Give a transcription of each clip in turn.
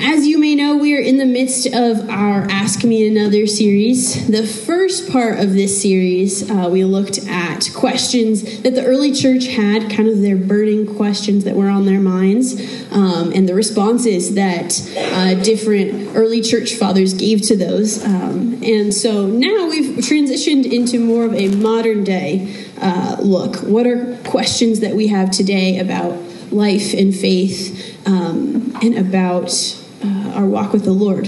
As you may know, we are in the midst of our Ask Me Another series. The first part of this series, uh, we looked at questions that the early church had, kind of their burning questions that were on their minds, um, and the responses that uh, different early church fathers gave to those. Um, and so now we've transitioned into more of a modern day uh, look. What are questions that we have today about life and faith um, and about our walk with the Lord.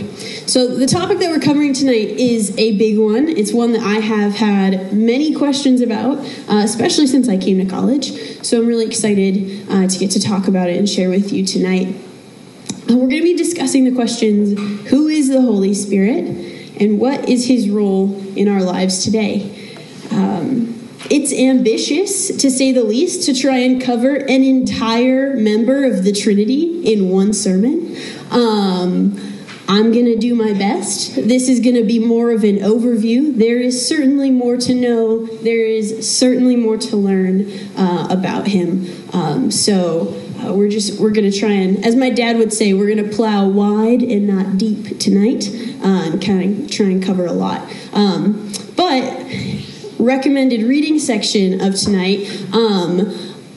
So, the topic that we're covering tonight is a big one. It's one that I have had many questions about, uh, especially since I came to college. So, I'm really excited uh, to get to talk about it and share with you tonight. Uh, we're going to be discussing the questions Who is the Holy Spirit? And what is his role in our lives today? Um, it's ambitious, to say the least, to try and cover an entire member of the Trinity in one sermon. Um, I'm going to do my best. This is going to be more of an overview. There is certainly more to know, there is certainly more to learn uh, about him. Um, so, uh, we're just we're to try and as my dad would say we're to plow wide and not deep tonight uh, and kind of try and cover a lot um, but recommended reading section of tonight, um,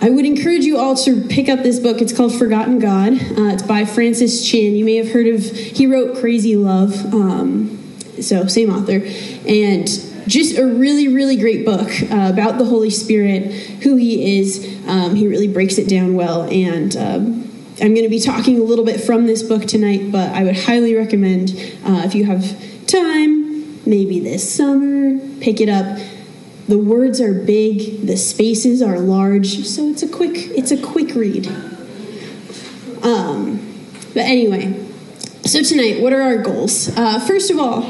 I would encourage you all to pick up this book. It's called Forgotten God. Uh, it's by Francis Chan. You may have heard of. He wrote Crazy Love. Um, so same author, and just a really really great book uh, about the Holy Spirit, who He is. Um, he really breaks it down well, and. Um, I'm going to be talking a little bit from this book tonight, but I would highly recommend uh, if you have time, maybe this summer, pick it up the words are big, the spaces are large, so it's a quick it's a quick read. Um, but anyway, so tonight, what are our goals? Uh, first of all,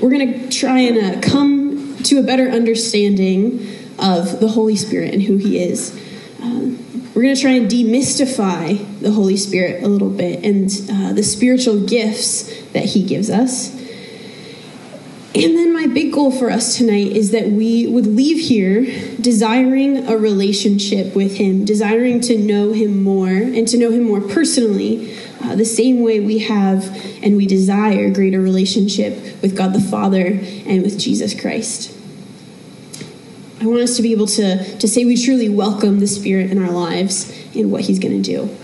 we're going to try and uh, come to a better understanding of the Holy Spirit and who He is. Uh, we're going to try and demystify the Holy Spirit a little bit and uh, the spiritual gifts that He gives us. And then my big goal for us tonight is that we would leave here desiring a relationship with Him, desiring to know Him more and to know Him more personally, uh, the same way we have and we desire greater relationship with God the Father and with Jesus Christ. I want us to be able to, to say we truly welcome the Spirit in our lives and what He's going to do.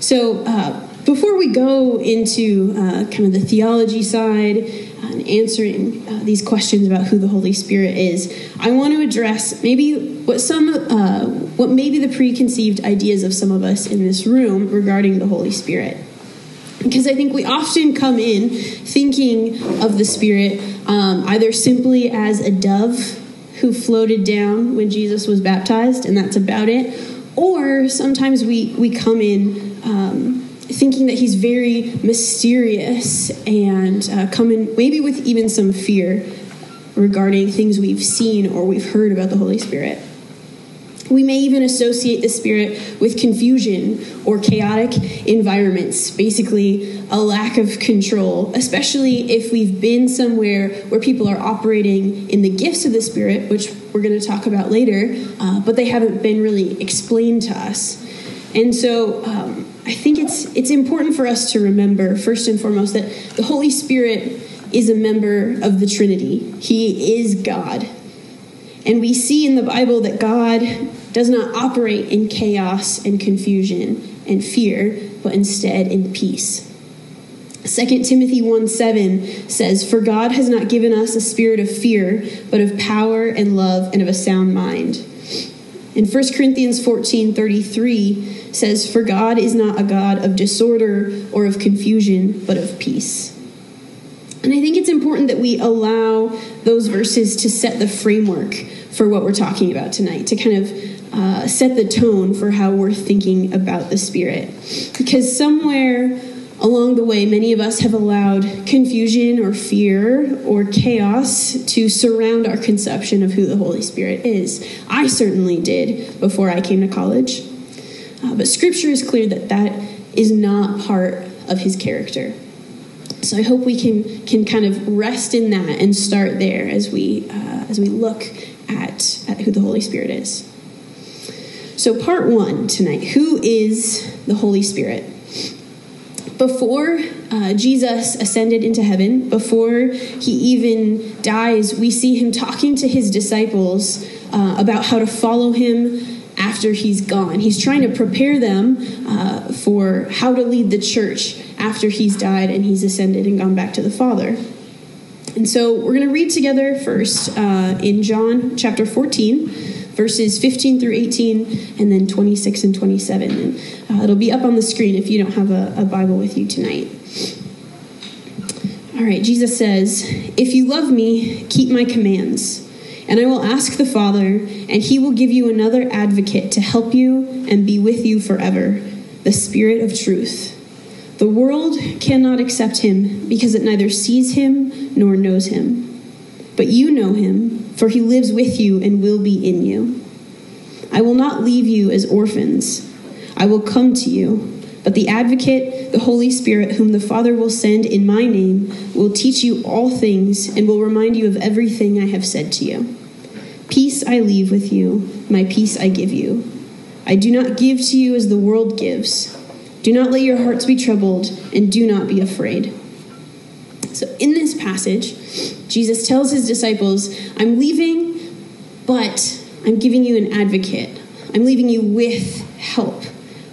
So, uh, before we go into uh, kind of the theology side, and answering uh, these questions about who the Holy Spirit is, I want to address maybe what some, uh, what maybe the preconceived ideas of some of us in this room regarding the Holy Spirit. Because I think we often come in thinking of the Spirit um, either simply as a dove who floated down when Jesus was baptized, and that's about it, or sometimes we, we come in. Um, thinking that he's very mysterious and uh, coming maybe with even some fear regarding things we've seen or we've heard about the Holy Spirit. We may even associate the Spirit with confusion or chaotic environments, basically, a lack of control, especially if we've been somewhere where people are operating in the gifts of the Spirit, which we're going to talk about later, uh, but they haven't been really explained to us. And so, um, I think it's it's important for us to remember first and foremost that the Holy Spirit is a member of the Trinity. He is God. And we see in the Bible that God does not operate in chaos and confusion and fear, but instead in peace. 2 Timothy 1 7 says, For God has not given us a spirit of fear, but of power and love and of a sound mind. In 1 Corinthians 14 33, says, For God is not a God of disorder or of confusion, but of peace. And I think it's important that we allow those verses to set the framework for what we're talking about tonight, to kind of uh, set the tone for how we're thinking about the Spirit. Because somewhere along the way, many of us have allowed confusion or fear or chaos to surround our conception of who the Holy Spirit is. I certainly did before I came to college. Uh, but scripture is clear that that is not part of his character. So I hope we can can kind of rest in that and start there as we uh, as we look at, at who the Holy Spirit is. So part one tonight: Who is the Holy Spirit? Before uh, Jesus ascended into heaven, before he even dies, we see him talking to his disciples uh, about how to follow him after he's gone. He's trying to prepare them uh, for how to lead the church after he's died and he's ascended and gone back to the Father. And so we're going to read together first uh, in John chapter 14, verses 15 through 18, and then 26 and 27. And uh, it'll be up on the screen if you don't have a, a Bible with you tonight. All right, Jesus says, If you love me, keep my commands. And I will ask the Father, and he will give you another advocate to help you and be with you forever the Spirit of truth. The world cannot accept him because it neither sees him nor knows him. But you know him, for he lives with you and will be in you. I will not leave you as orphans. I will come to you. But the advocate, the Holy Spirit, whom the Father will send in my name, will teach you all things and will remind you of everything I have said to you. Peace I leave with you, my peace I give you. I do not give to you as the world gives. Do not let your hearts be troubled, and do not be afraid. So, in this passage, Jesus tells his disciples, I'm leaving, but I'm giving you an advocate. I'm leaving you with help.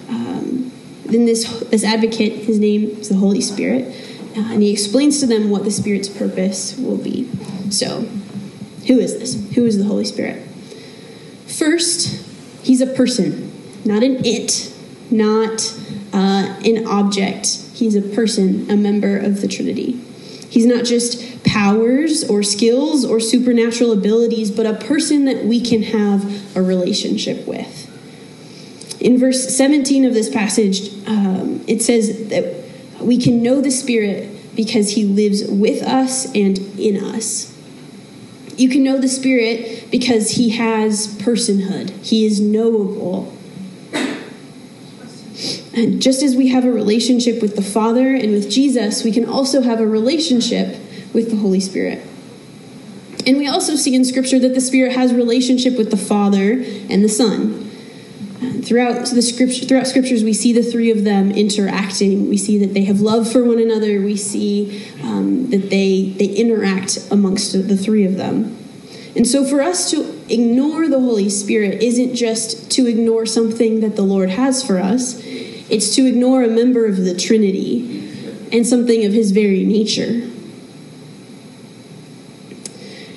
Um, then, this, this advocate, his name is the Holy Spirit, uh, and he explains to them what the Spirit's purpose will be. So, who is this? Who is the Holy Spirit? First, he's a person, not an it, not uh, an object. He's a person, a member of the Trinity. He's not just powers or skills or supernatural abilities, but a person that we can have a relationship with. In verse 17 of this passage, um, it says that we can know the Spirit because he lives with us and in us. You can know the Spirit because he has personhood, he is knowable. And just as we have a relationship with the Father and with Jesus, we can also have a relationship with the Holy Spirit. And we also see in Scripture that the Spirit has relationship with the Father and the Son. Throughout the scripture, throughout scriptures, we see the three of them interacting. We see that they have love for one another. We see um, that they they interact amongst the three of them. And so, for us to ignore the Holy Spirit isn't just to ignore something that the Lord has for us. It's to ignore a member of the Trinity and something of his very nature.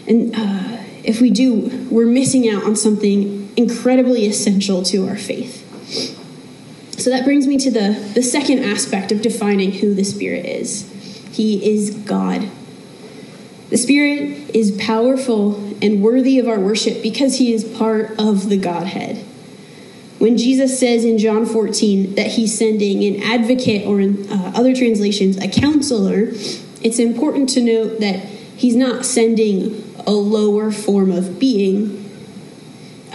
And uh, if we do, we're missing out on something incredibly essential to our faith. So that brings me to the, the second aspect of defining who the Spirit is He is God. The Spirit is powerful and worthy of our worship because He is part of the Godhead. When Jesus says in John 14 that he's sending an advocate, or in uh, other translations, a counselor, it's important to note that he's not sending a lower form of being.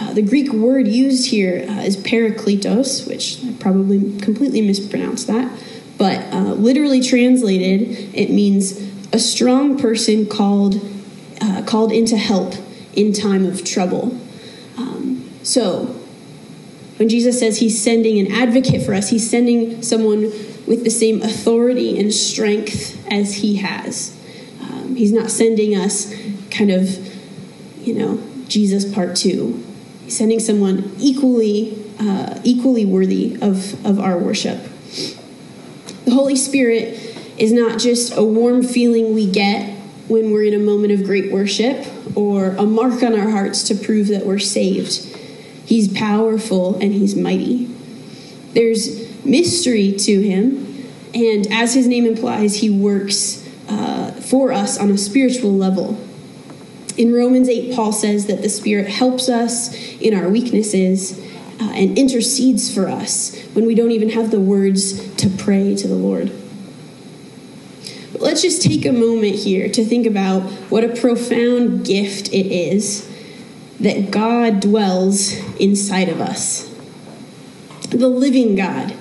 Uh, the Greek word used here uh, is parakletos, which I probably completely mispronounced that, but uh, literally translated, it means a strong person called uh, called into help in time of trouble. Um, so when Jesus says he's sending an advocate for us, he's sending someone with the same authority and strength as he has. Um, he's not sending us kind of, you know, Jesus part two. He's sending someone equally, uh, equally worthy of, of our worship. The Holy Spirit is not just a warm feeling we get when we're in a moment of great worship or a mark on our hearts to prove that we're saved. He's powerful and he's mighty. There's mystery to him, and as his name implies, he works uh, for us on a spiritual level. In Romans 8, Paul says that the Spirit helps us in our weaknesses uh, and intercedes for us when we don't even have the words to pray to the Lord. But let's just take a moment here to think about what a profound gift it is that God dwells inside of us. The living God.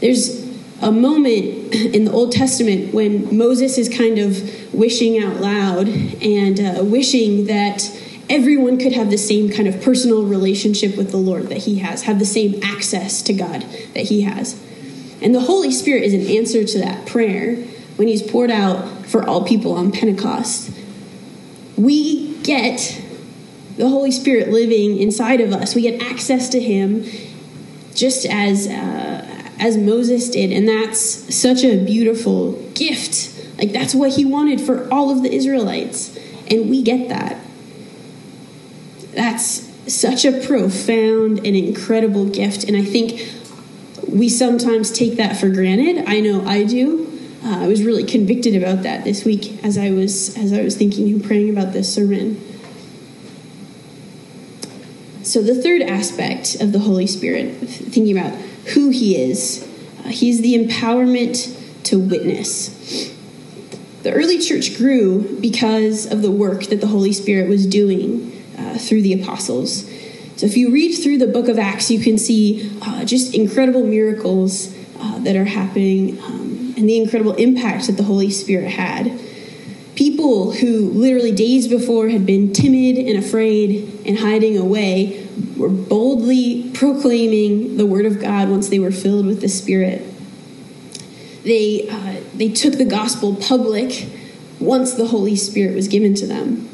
There's a moment in the Old Testament when Moses is kind of wishing out loud and uh, wishing that everyone could have the same kind of personal relationship with the Lord that he has, have the same access to God that he has. And the Holy Spirit is an answer to that prayer when He's poured out for all people on Pentecost. We get the Holy Spirit living inside of us. We get access to Him just as uh, as Moses did, and that's such a beautiful gift. Like that's what He wanted for all of the Israelites, and we get that. That's such a profound and incredible gift, and I think we sometimes take that for granted. I know I do. Uh, I was really convicted about that this week as I was as I was thinking and praying about this sermon. So the third aspect of the Holy Spirit, thinking about who He is, uh, He's the empowerment to witness. The early church grew because of the work that the Holy Spirit was doing uh, through the apostles. So if you read through the book of Acts, you can see uh, just incredible miracles uh, that are happening um, and the incredible impact that the Holy Spirit had. People who literally days before had been timid and afraid and hiding away were boldly proclaiming the word of God once they were filled with the Spirit. They, uh, they took the gospel public once the Holy Spirit was given to them.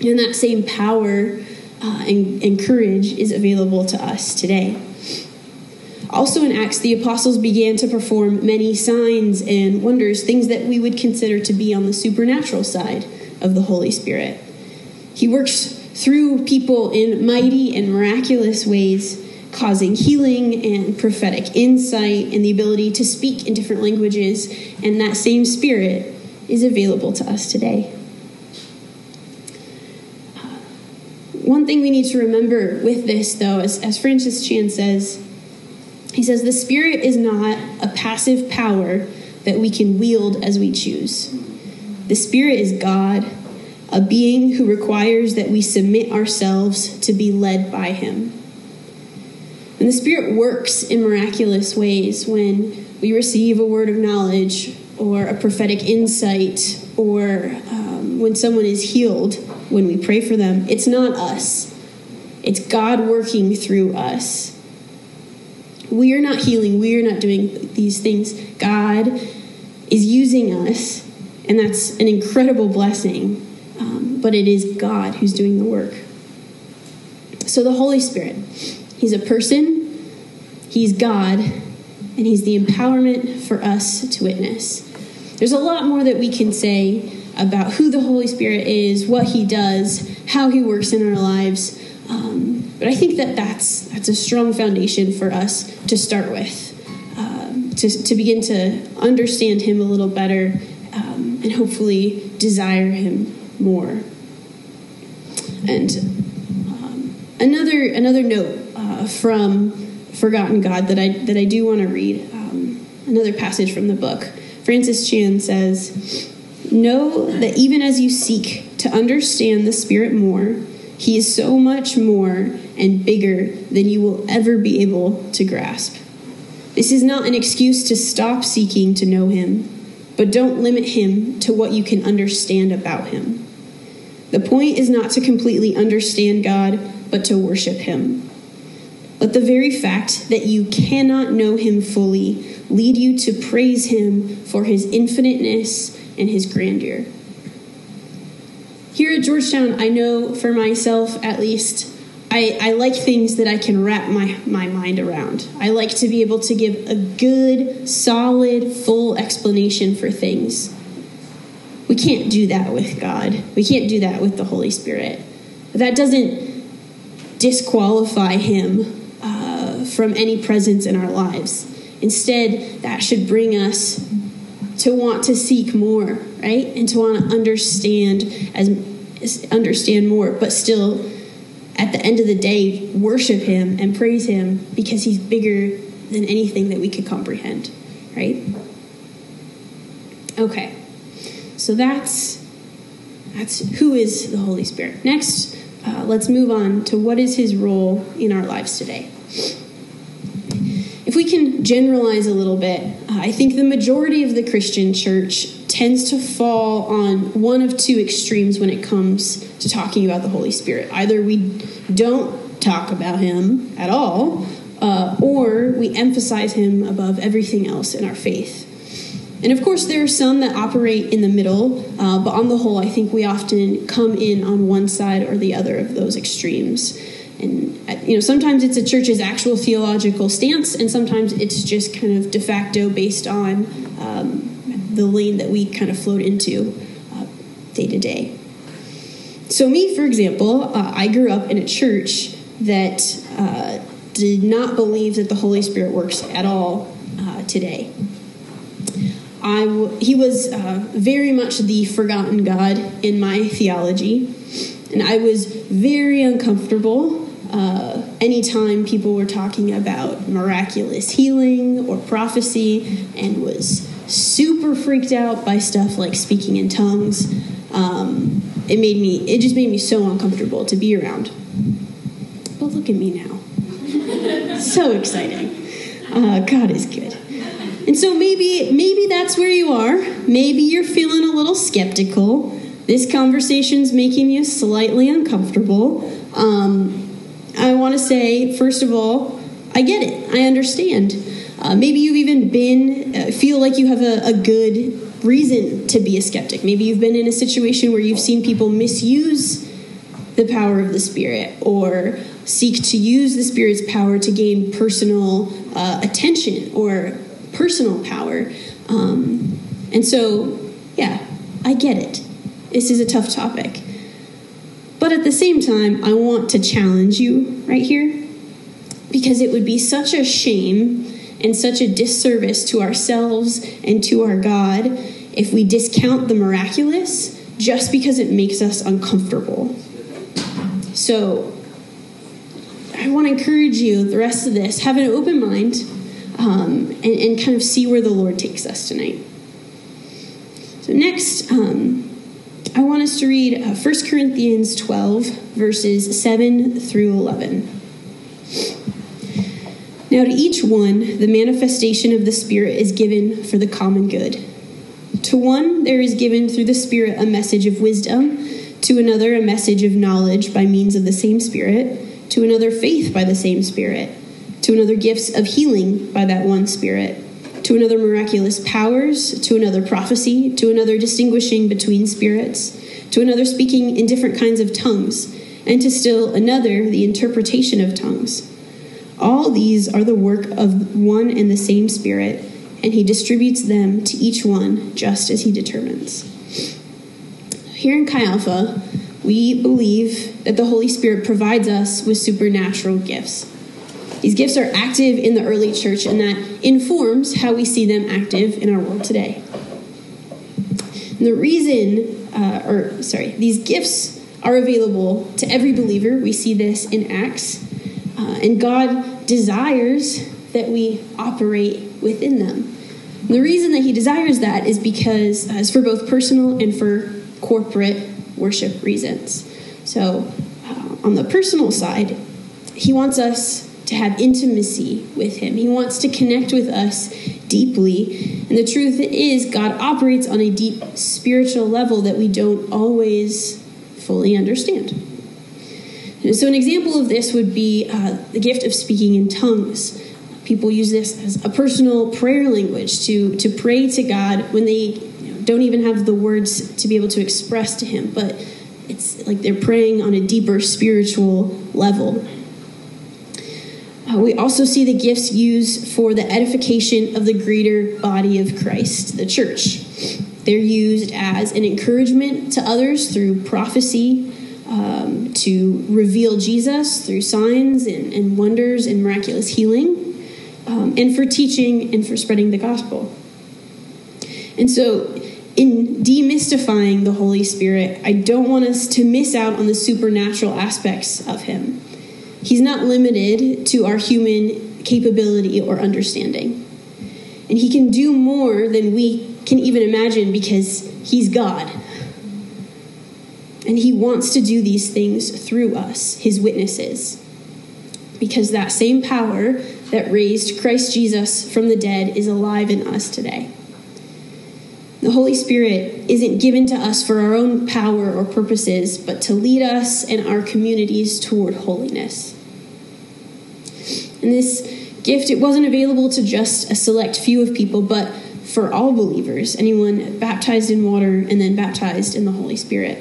And that same power uh, and, and courage is available to us today. Also in Acts, the apostles began to perform many signs and wonders, things that we would consider to be on the supernatural side of the Holy Spirit. He works through people in mighty and miraculous ways, causing healing and prophetic insight and the ability to speak in different languages, and that same Spirit is available to us today. One thing we need to remember with this, though, as, as Francis Chan says, he says, the Spirit is not a passive power that we can wield as we choose. The Spirit is God, a being who requires that we submit ourselves to be led by Him. And the Spirit works in miraculous ways when we receive a word of knowledge or a prophetic insight or um, when someone is healed when we pray for them. It's not us, it's God working through us. We are not healing, we are not doing these things. God is using us, and that's an incredible blessing. Um, but it is God who's doing the work. So the Holy Spirit, He's a person, He's God, and He's the empowerment for us to witness. There's a lot more that we can say about who the Holy Spirit is, what He does, how He works in our lives. Um, but I think that that's that's a strong foundation for us to start with, um, to to begin to understand Him a little better, um, and hopefully desire Him more. And um, another another note uh, from Forgotten God that I that I do want to read. Um, another passage from the book. Francis Chan says. Know that even as you seek to understand the Spirit more, He is so much more and bigger than you will ever be able to grasp. This is not an excuse to stop seeking to know Him, but don't limit Him to what you can understand about Him. The point is not to completely understand God, but to worship Him. Let the very fact that you cannot know Him fully lead you to praise Him for His infiniteness and his grandeur. Here at Georgetown, I know for myself at least, I, I like things that I can wrap my, my mind around. I like to be able to give a good, solid, full explanation for things. We can't do that with God. We can't do that with the Holy Spirit. That doesn't disqualify Him uh, from any presence in our lives. Instead, that should bring us to want to seek more, right? And to want to understand as understand more, but still at the end of the day worship him and praise him because he's bigger than anything that we could comprehend, right? Okay. So that's that's who is the Holy Spirit. Next, uh, let's move on to what is his role in our lives today if we can generalize a little bit, I think the majority of the Christian church tends to fall on one of two extremes when it comes to talking about the Holy Spirit. Either we don't talk about him at all, uh, or we emphasize him above everything else in our faith. And of course, there are some that operate in the middle, uh, but on the whole, I think we often come in on one side or the other of those extremes. And you know, sometimes it's a church's actual theological stance, and sometimes it's just kind of de facto based on um, the lane that we kind of float into uh, day to day. So, me, for example, uh, I grew up in a church that uh, did not believe that the Holy Spirit works at all uh, today. I w- he was uh, very much the forgotten God in my theology, and I was very uncomfortable uh, anytime people were talking about miraculous healing or prophecy, and was super freaked out by stuff like speaking in tongues. Um, it made me, it just made me so uncomfortable to be around. But look at me now, so exciting. Uh, God is good. And so maybe maybe that's where you are. Maybe you're feeling a little skeptical. This conversation's making you slightly uncomfortable. Um, I want to say, first of all, I get it. I understand. Uh, maybe you've even been uh, feel like you have a, a good reason to be a skeptic. Maybe you've been in a situation where you've seen people misuse the power of the Spirit or seek to use the Spirit's power to gain personal uh, attention or personal power. Um, and so, yeah, I get it. This is a tough topic. But at the same time, I want to challenge you right here because it would be such a shame and such a disservice to ourselves and to our God if we discount the miraculous just because it makes us uncomfortable. So, I want to encourage you the rest of this have an open mind um, and, and, kind of see where the Lord takes us tonight. So, next, um, I want us to read uh, 1 Corinthians 12, verses 7 through 11. Now, to each one, the manifestation of the Spirit is given for the common good. To one, there is given through the Spirit a message of wisdom, to another, a message of knowledge by means of the same Spirit, to another, faith by the same Spirit to another gifts of healing by that one Spirit, to another miraculous powers, to another prophecy, to another distinguishing between spirits, to another speaking in different kinds of tongues, and to still another the interpretation of tongues. All these are the work of one and the same Spirit, and He distributes them to each one just as He determines. Here in Chi Alpha, we believe that the Holy Spirit provides us with supernatural gifts. These gifts are active in the early church, and that informs how we see them active in our world today. And the reason, uh, or sorry, these gifts are available to every believer. We see this in Acts. Uh, and God desires that we operate within them. And the reason that He desires that is because uh, it's for both personal and for corporate worship reasons. So, uh, on the personal side, He wants us to have intimacy with Him. He wants to connect with us deeply. And the truth is, God operates on a deep spiritual level that we don't always fully understand. And so, an example of this would be uh, the gift of speaking in tongues. People use this as a personal prayer language to, to pray to God when they don't even have the words to be able to express to Him, but it's like they're praying on a deeper spiritual level. Uh, we also see the gifts used for the edification of the greater body of Christ, the church. They're used as an encouragement to others through prophecy, um, to reveal Jesus through signs and, and wonders and miraculous healing, um, and for teaching and for spreading the gospel. And so, in demystifying the Holy Spirit, I don't want us to miss out on the supernatural aspects of Him. He's not limited to our human capability or understanding. And he can do more than we can even imagine because he's God. And he wants to do these things through us, his witnesses. Because that same power that raised Christ Jesus from the dead is alive in us today. The Holy Spirit isn't given to us for our own power or purposes, but to lead us and our communities toward holiness. And this gift, it wasn't available to just a select few of people, but for all believers, anyone baptized in water and then baptized in the Holy Spirit.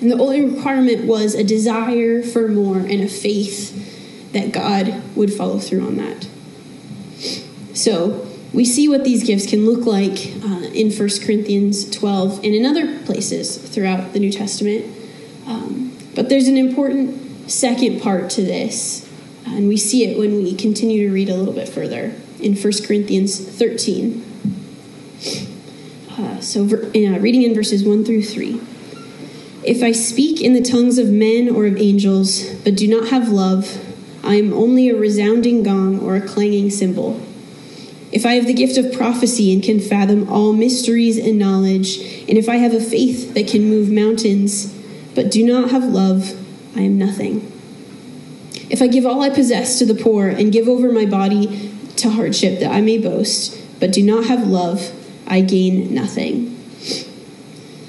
And the only requirement was a desire for more and a faith that God would follow through on that. So we see what these gifts can look like uh, in 1 Corinthians 12 and in other places throughout the New Testament. Um, but there's an important second part to this, and we see it when we continue to read a little bit further in 1 Corinthians 13. Uh, so, uh, reading in verses 1 through 3. If I speak in the tongues of men or of angels, but do not have love, I am only a resounding gong or a clanging cymbal. If I have the gift of prophecy and can fathom all mysteries and knowledge, and if I have a faith that can move mountains, but do not have love, I am nothing. If I give all I possess to the poor and give over my body to hardship that I may boast, but do not have love, I gain nothing.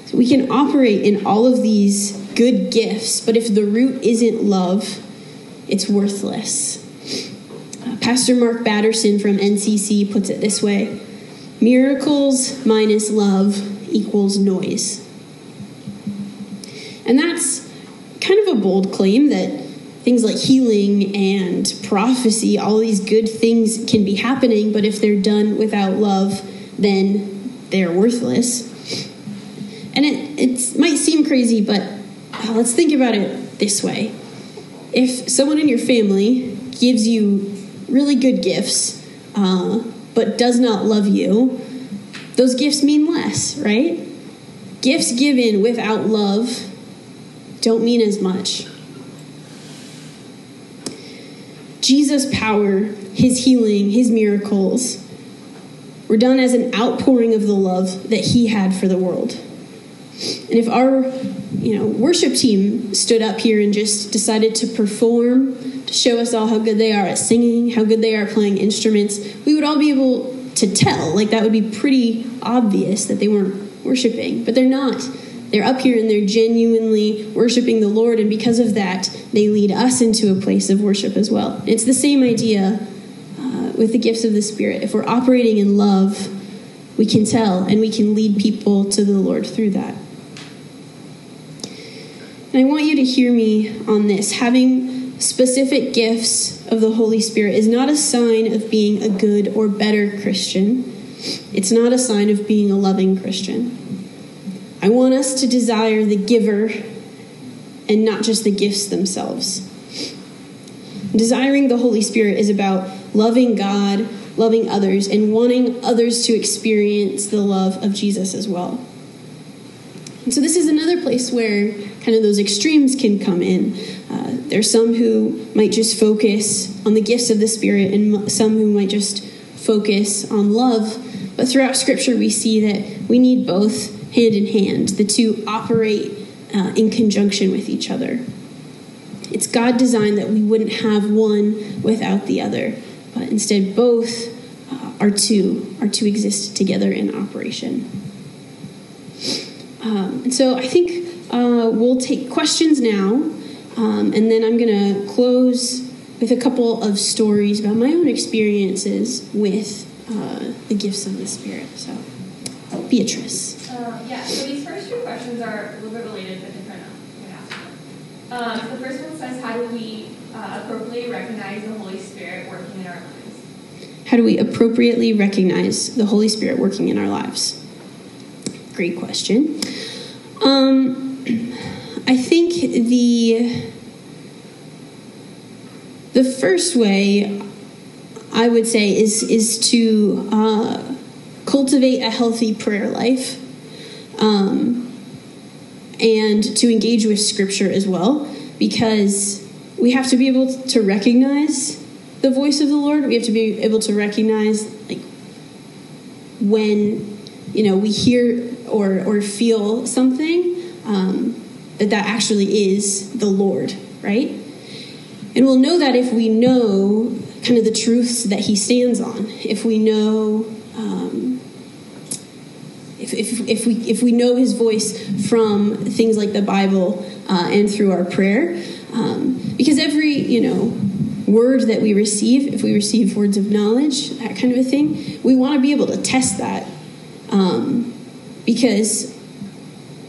So we can operate in all of these good gifts, but if the root isn't love, it's worthless. Pastor Mark Batterson from NCC puts it this way Miracles minus love equals noise. And that's kind of a bold claim that things like healing and prophecy, all these good things can be happening, but if they're done without love, then they're worthless. And it, it might seem crazy, but uh, let's think about it this way. If someone in your family gives you really good gifts, uh, but does not love you, those gifts mean less, right? Gifts given without love don't mean as much. Jesus' power, his healing, his miracles were done as an outpouring of the love that he had for the world. And if our you know worship team stood up here and just decided to perform to show us all how good they are at singing, how good they are playing instruments, we would all be able to tell. Like that would be pretty obvious that they weren't worshiping, but they're not. They're up here and they're genuinely worshiping the Lord, and because of that, they lead us into a place of worship as well. It's the same idea uh, with the gifts of the Spirit. If we're operating in love, we can tell and we can lead people to the Lord through that. And I want you to hear me on this. Having specific gifts of the Holy Spirit is not a sign of being a good or better Christian. It's not a sign of being a loving Christian. I want us to desire the giver and not just the gifts themselves. Desiring the Holy Spirit is about loving God, loving others, and wanting others to experience the love of Jesus as well. And so, this is another place where kind of those extremes can come in. Uh, there's some who might just focus on the gifts of the Spirit, and some who might just focus on love. But throughout Scripture, we see that we need both hand in hand. The two operate uh, in conjunction with each other. It's God designed that we wouldn't have one without the other, but instead both uh, are to are to exist together in operation. Um, and so I think uh, we'll take questions now, um, and then I'm going to close with a couple of stories about my own experiences with uh, the gifts of the Spirit. So, Beatrice. Uh, yeah, so these first two questions are a little bit related but different. Um, the first one says, How do we uh, appropriately recognize the Holy Spirit working in our lives? How do we appropriately recognize the Holy Spirit working in our lives? Great question. Um, I think the the first way I would say is is to uh, cultivate a healthy prayer life, um, and to engage with Scripture as well, because we have to be able to recognize the voice of the Lord. We have to be able to recognize like when you know we hear or or feel something. Um, that that actually is the Lord, right? And we'll know that if we know kind of the truths that he stands on, if we know. Um, if, if, if, we, if we know his voice from things like the Bible uh, and through our prayer, um, because every, you know, word that we receive, if we receive words of knowledge, that kind of a thing, we want to be able to test that. Um, because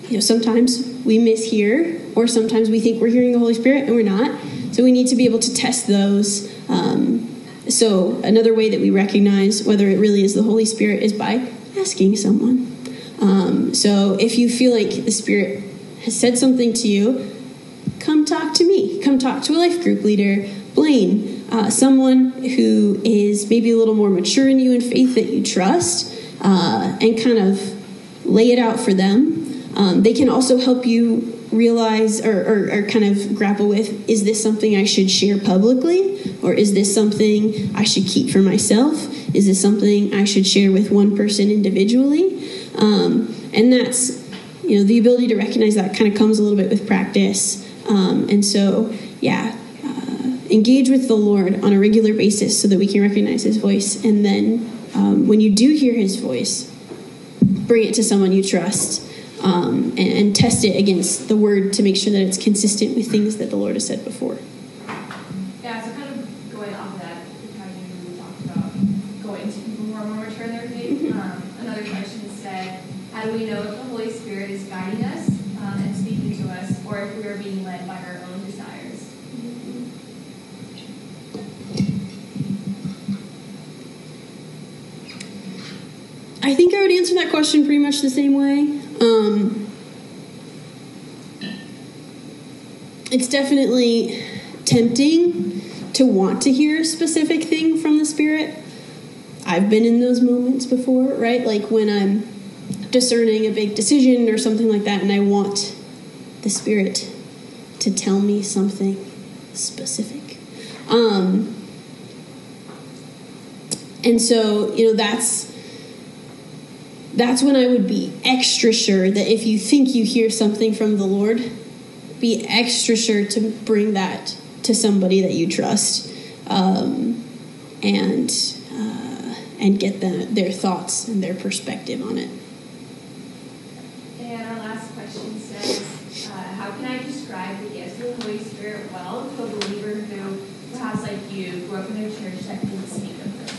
you know sometimes we mishear or sometimes we think we're hearing the holy spirit and we're not. So we need to be able to test those. Um, so another way that we recognize whether it really is the holy spirit is by asking someone. Um, so if you feel like the spirit has said something to you come talk to me. Come talk to a life group leader. Blaine uh, someone who is maybe a little more mature in you in faith that you trust uh, and kind of lay it out for them um, they can also help you realize or, or, or, kind of grapple with is this something I should share publicly? Or is this something I should keep for myself? Is this something I should share with one person individually? Um, and that's, you know, the ability to recognize that kind of comes a little bit with practice. Um, and so, yeah, uh, engage with the Lord on a regular basis so that we can recognize His voice. And then um, when you do hear His voice, bring it to someone you trust um, and, and, test it against the word to make sure that it's consistent with things that the Lord has said before. Yeah, so kind of going off of that, how you talked about going to people who are more mature in their faith. Mm-hmm. Um, another question said, how do we know if the Holy Spirit is guiding us um, and speaking to us, or if we are being led by our own desires? I would answer that question pretty much the same way. Um, it's definitely tempting to want to hear a specific thing from the Spirit. I've been in those moments before, right? Like when I'm discerning a big decision or something like that, and I want the Spirit to tell me something specific. Um, and so, you know, that's that's when I would be extra sure that if you think you hear something from the Lord, be extra sure to bring that to somebody that you trust, um, and uh, and get the, their thoughts and their perspective on it. And our last question says, uh, "How can I describe the gifts of the Holy Spirit well to a believer who, perhaps like you, grew up in a church that didn't speak of this?"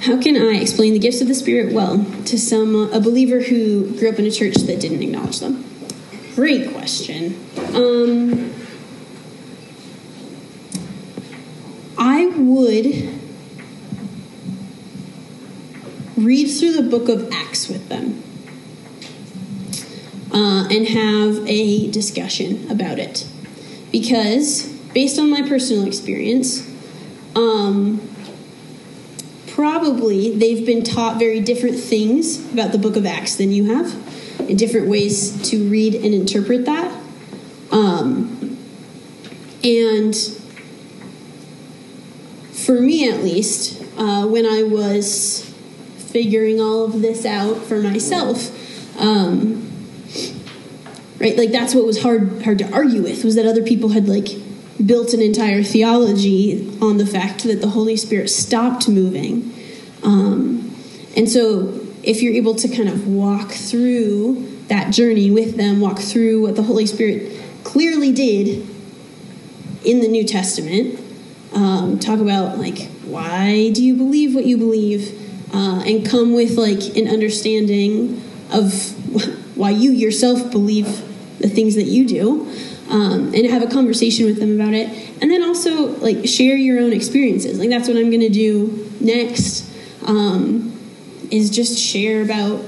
How can I explain the gifts of the Spirit well to some a believer who grew up in a church that didn't acknowledge them? Great question. Um, I would read through the book of Acts with them uh, and have a discussion about it. Because, based on my personal experience, um, probably they've been taught very different things about the book of Acts than you have, and different ways to read and interpret that. Um, and for me, at least, uh, when I was figuring all of this out for myself, um, right, like that's what was hard hard to argue with was that other people had like built an entire theology on the fact that the Holy Spirit stopped moving. Um, and so, if you're able to kind of walk through that journey with them, walk through what the Holy Spirit clearly did in the New Testament, um, talk about like why do you believe what you believe, uh, and come with like an understanding of why you yourself believe the things that you do um, and have a conversation with them about it. And then also like share your own experiences. Like that's what i'm to do next um, is just share about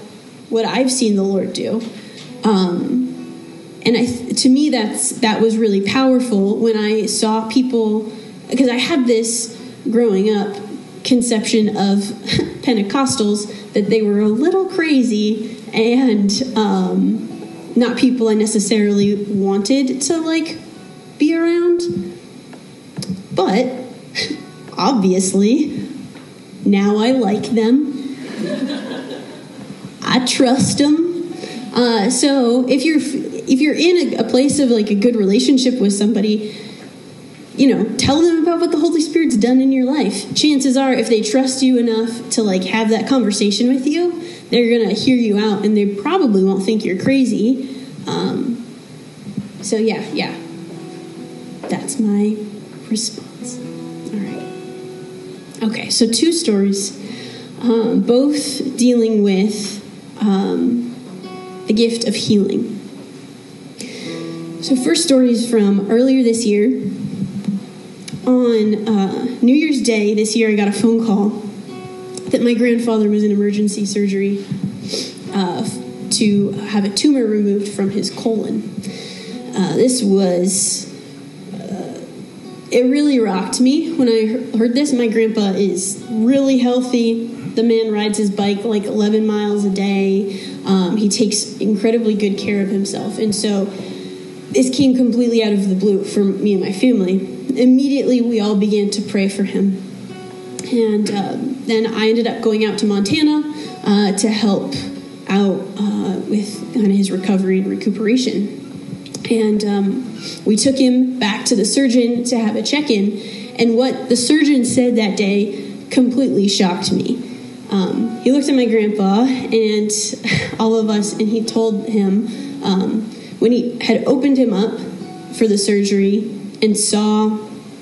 what i've seen the lord do. Um, and I, to me that's that was really powerful when i saw people because i had this growing up conception of pentecostals that they were a little crazy and um, not people I necessarily wanted to like be around. But obviously, now I like them. I trust them. Uh, so if you're if you're in a, a place of like a good relationship with somebody, you know, tell them about what the Holy Spirit's done in your life. Chances are, if they trust you enough to like have that conversation with you, they're gonna hear you out, and they probably won't think you're crazy. Um, so yeah, yeah, that's my response. All right. Okay, so two stories, um, both dealing with um, the gift of healing. So, first story is from earlier this year. On uh, New Year's Day this year, I got a phone call that my grandfather was in emergency surgery uh, to have a tumor removed from his colon. Uh, this was. Uh, it really rocked me when I heard this. My grandpa is really healthy. The man rides his bike like 11 miles a day. Um, he takes incredibly good care of himself. And so this came completely out of the blue for me and my family. Immediately, we all began to pray for him. And um, then I ended up going out to Montana uh, to help out uh, with kind of his recovery and recuperation. And um, we took him back to the surgeon to have a check in. And what the surgeon said that day completely shocked me. Um, he looked at my grandpa and all of us, and he told him um, when he had opened him up for the surgery and saw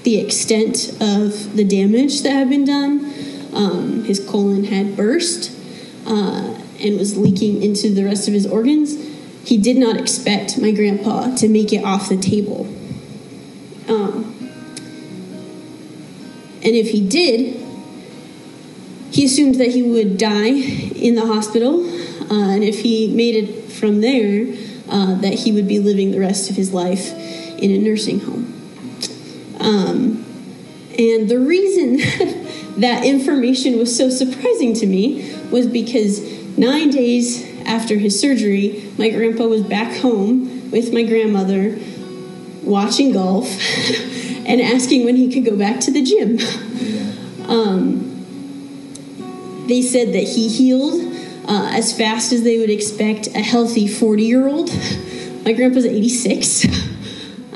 the extent of the damage that had been done, um, his colon had burst uh, and was leaking into the rest of his organs. He did not expect my grandpa to make it off the table. Um, and if he did, he assumed that he would die in the hospital, uh, and if he made it from there, uh, that he would be living the rest of his life in a nursing home. Um, and the reason that information was so surprising to me was because nine days after his surgery, my grandpa was back home with my grandmother watching golf and asking when he could go back to the gym. Um, they said that he healed uh, as fast as they would expect a healthy 40 year old. My grandpa's 86.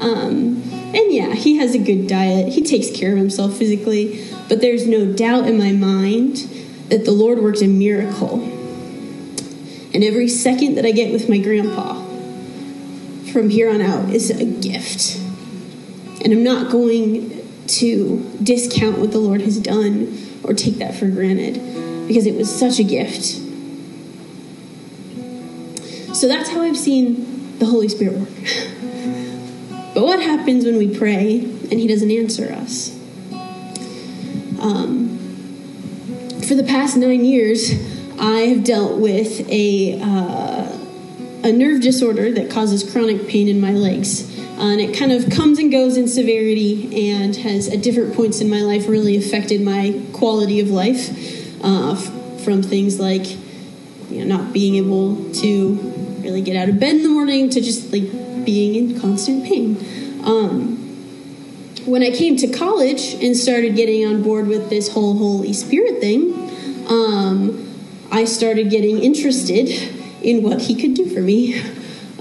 Um, and yeah, he has a good diet. He takes care of himself physically. But there's no doubt in my mind that the Lord works a miracle. And every second that I get with my grandpa from here on out is a gift. And I'm not going to discount what the Lord has done or take that for granted because it was such a gift. So that's how I've seen the Holy Spirit work. but what happens when we pray and He doesn't answer us? Um, for the past nine years, I have dealt with a uh, a nerve disorder that causes chronic pain in my legs. Uh, and it kind of comes and goes in severity and has at different points in my life really affected my quality of life uh, from things like you know not being able to really get out of bed in the morning to just like being in constant pain. Um, when I came to college and started getting on board with this whole Holy Spirit thing, um, I started getting interested in what He could do for me.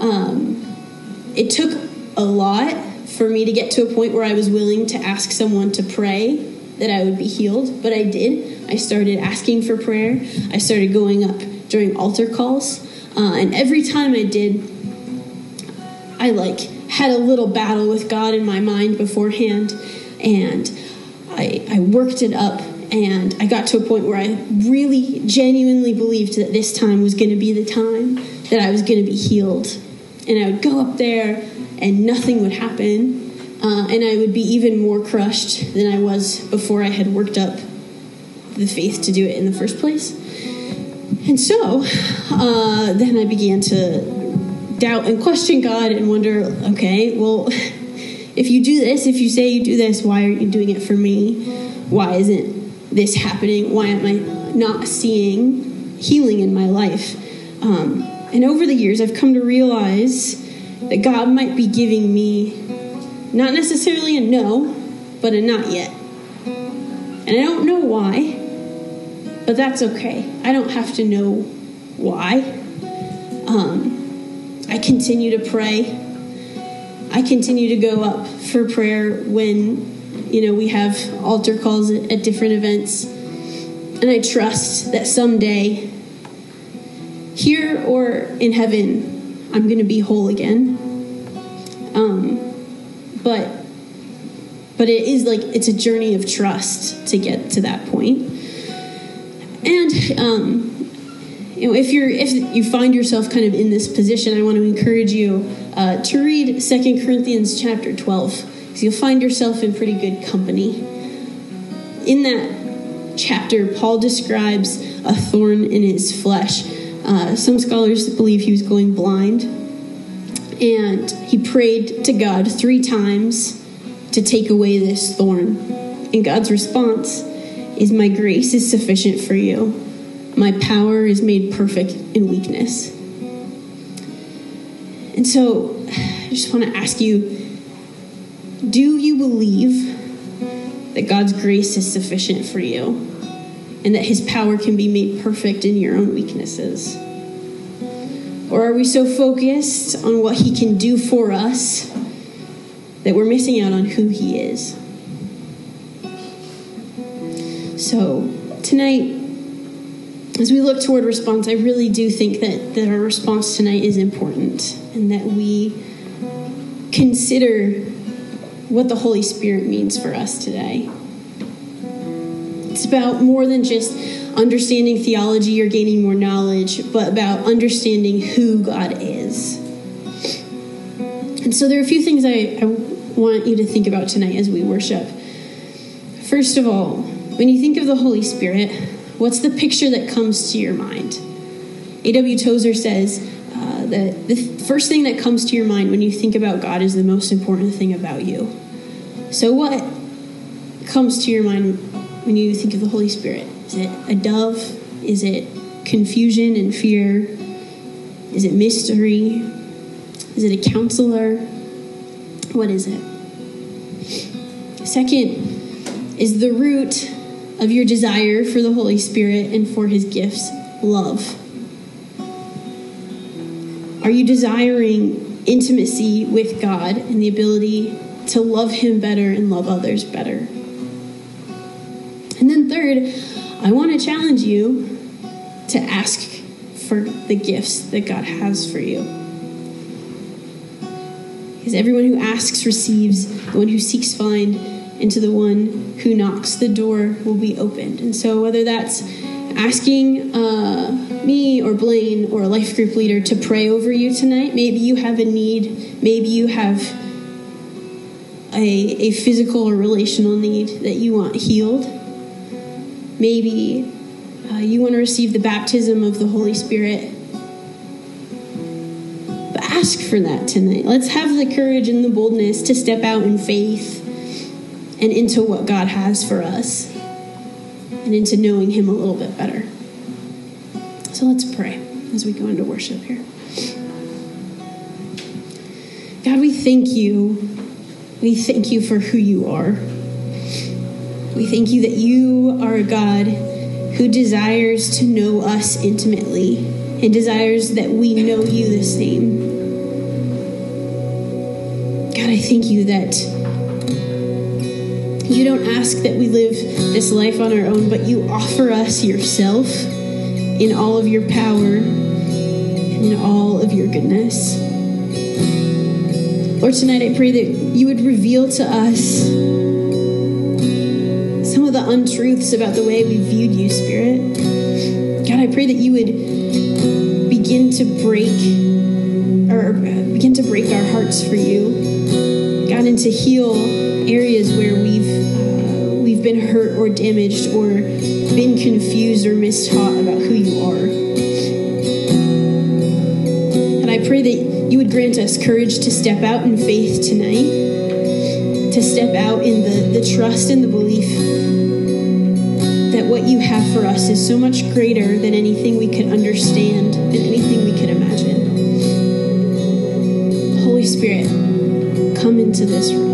Um, it took a lot for me to get to a point where I was willing to ask someone to pray that I would be healed, but I did. I started asking for prayer. I started going up during altar calls. Uh, and every time I did, I like had a little battle with God in my mind beforehand. And I, I worked it up and I got to a point where I really genuinely believed that this time was going to be the time that I was going to be healed. And I would go up there and nothing would happen. Uh, and I would be even more crushed than I was before I had worked up the faith to do it in the first place. And so uh, then I began to doubt and question God and wonder okay, well, if you do this, if you say you do this, why aren't you doing it for me? Why isn't this happening? Why am I not seeing healing in my life? Um, and over the years, I've come to realize that God might be giving me not necessarily a no, but a not yet. And I don't know why, but that's okay. I don't have to know why. Um, I continue to pray. I continue to go up for prayer when, you know, we have altar calls at, different events. And I trust that someday, here or in heaven, I'm going to be whole again. Um, but but it is like it's a journey of trust to get to that point. And um, if you're if you find yourself kind of in this position, I want to encourage you uh, to read Second Corinthians chapter twelve, because you'll find yourself in pretty good company. In that chapter, Paul describes a thorn in his flesh. Uh, some scholars believe he was going blind, and he prayed to God three times to take away this thorn. And God's response is, "My grace is sufficient for you." My power is made perfect in weakness. And so I just want to ask you do you believe that God's grace is sufficient for you and that his power can be made perfect in your own weaknesses? Or are we so focused on what he can do for us that we're missing out on who he is? So, tonight, as we look toward response, I really do think that, that our response tonight is important and that we consider what the Holy Spirit means for us today. It's about more than just understanding theology or gaining more knowledge, but about understanding who God is. And so there are a few things I, I want you to think about tonight as we worship. First of all, when you think of the Holy Spirit, What's the picture that comes to your mind? A.W. Tozer says uh, that the first thing that comes to your mind when you think about God is the most important thing about you. So, what comes to your mind when you think of the Holy Spirit? Is it a dove? Is it confusion and fear? Is it mystery? Is it a counselor? What is it? Second is the root of your desire for the Holy Spirit and for his gifts love? Are you desiring intimacy with God and the ability to love him better and love others better? And then, third, I want to challenge you to ask for the gifts that God has for you. Because everyone who asks receives, the one who seeks finds and to the one who knocks, the door will be opened. And so, whether that's asking uh, me or Blaine or a life group leader to pray over you tonight, maybe you have a need, maybe you have a, a physical or relational need that you want healed. Maybe uh, you want to receive the baptism of the Holy Spirit. Ask for that tonight. Let's have the courage and the boldness to step out in faith and into what God has for us and into knowing Him a little bit better. So let's pray as we go into worship here. God, we thank you. We thank you for who you are. We thank you that you are a God who desires to know us intimately and desires that we know you the same. God, I thank you that you don't ask that we live this life on our own, but you offer us yourself in all of your power and in all of your goodness. Lord, tonight I pray that you would reveal to us some of the untruths about the way we viewed you, Spirit. God, I pray that you would begin to break or begin to break our hearts for you. God, and to heal areas where we've we've been hurt or damaged or been confused or mistaught about who you are. And I pray that you would grant us courage to step out in faith tonight, to step out in the, the trust and the belief that what you have for us is so much greater than anything we could understand, than anything we could imagine. Holy Spirit, come into this room.